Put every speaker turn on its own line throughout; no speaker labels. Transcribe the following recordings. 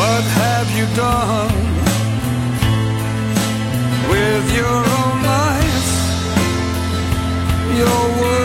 What have you done with your own life, your world?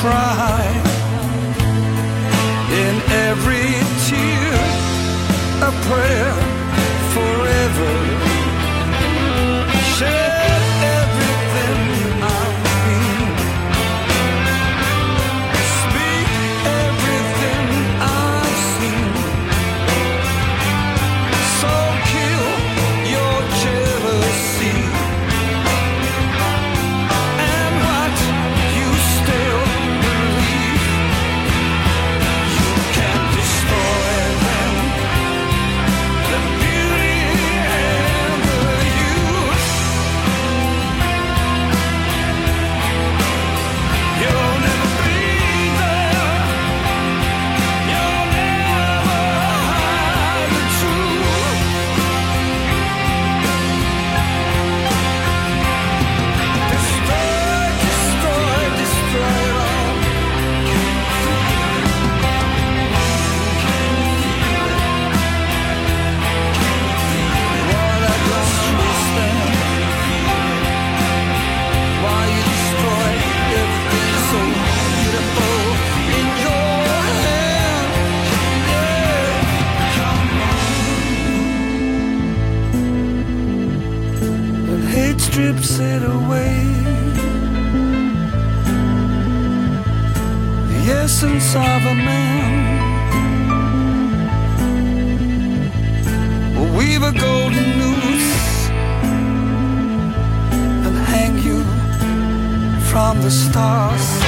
Cry in every tear a prayer forever. From the stars.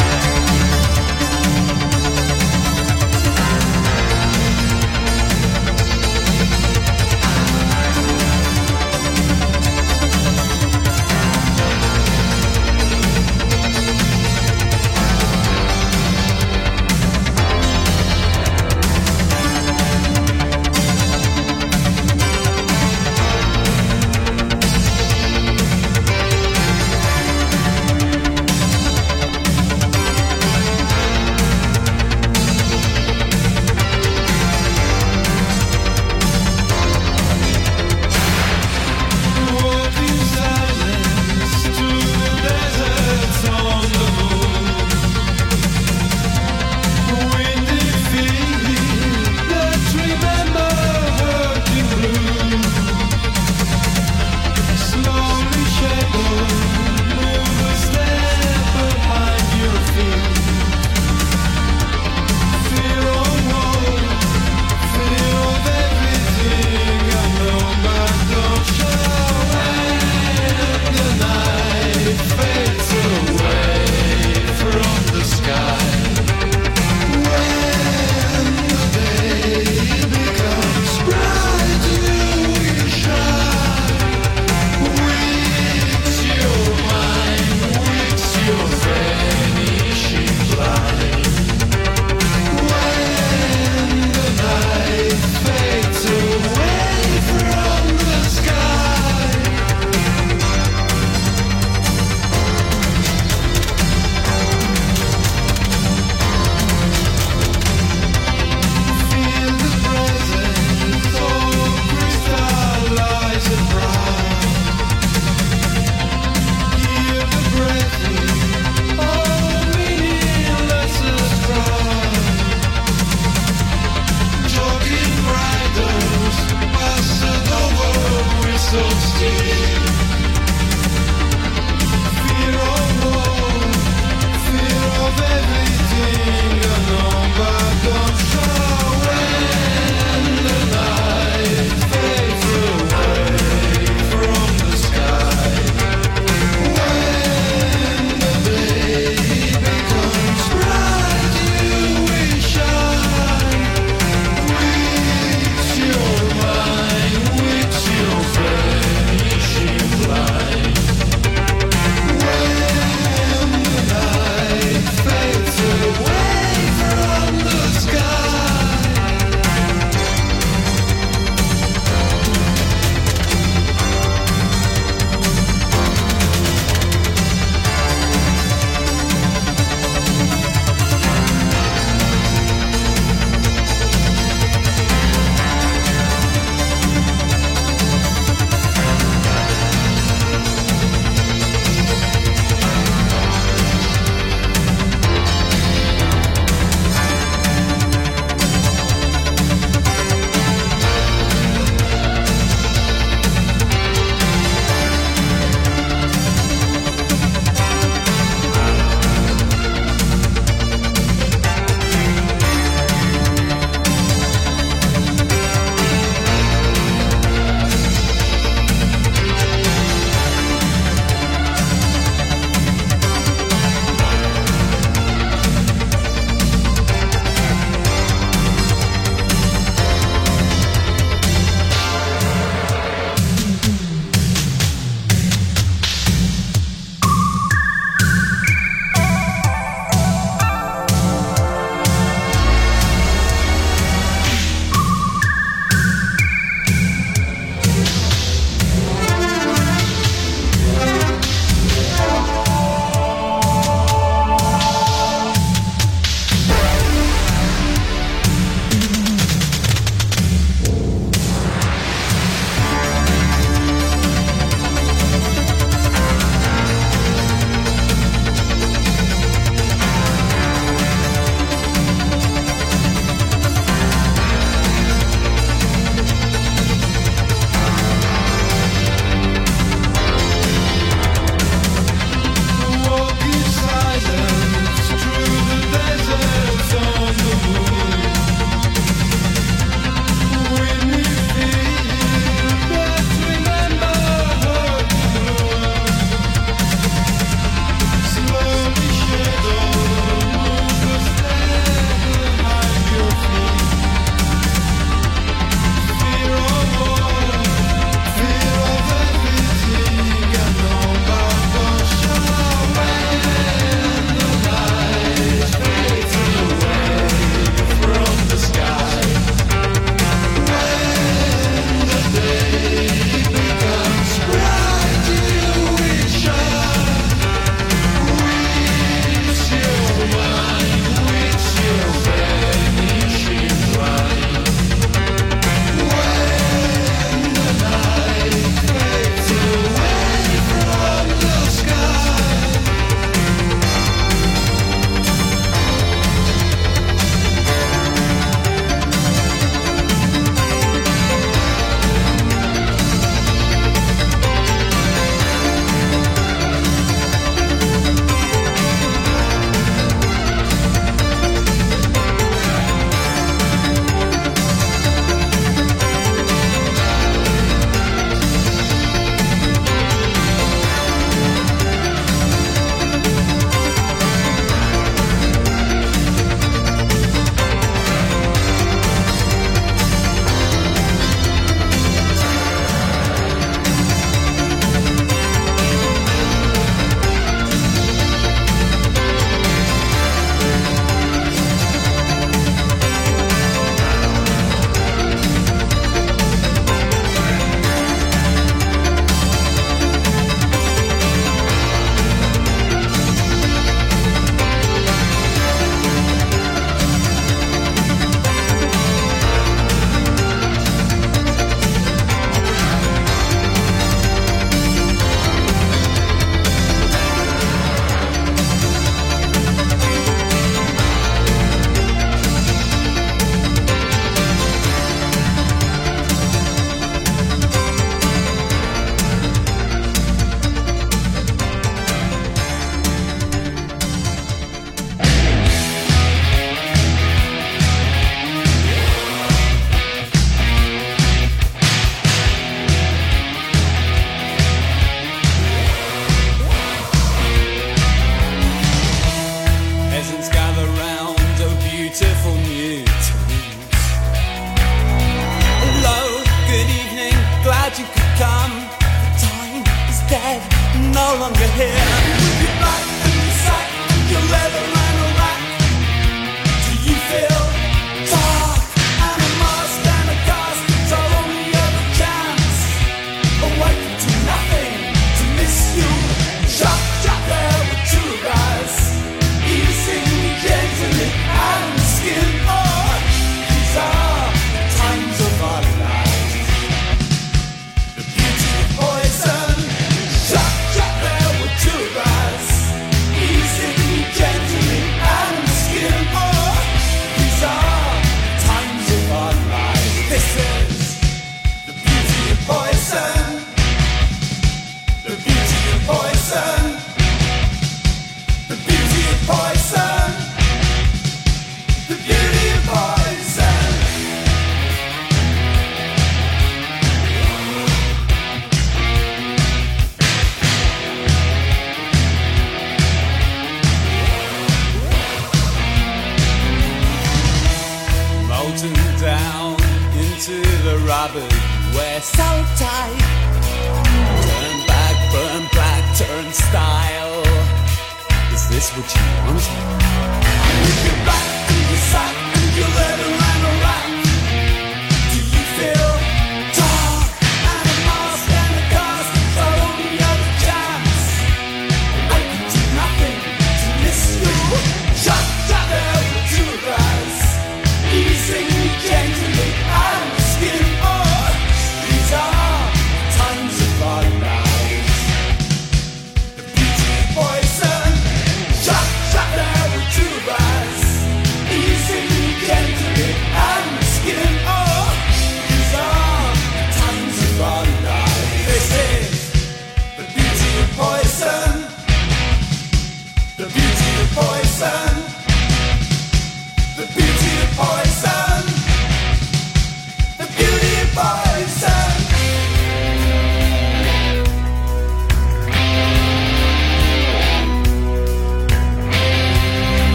Beauty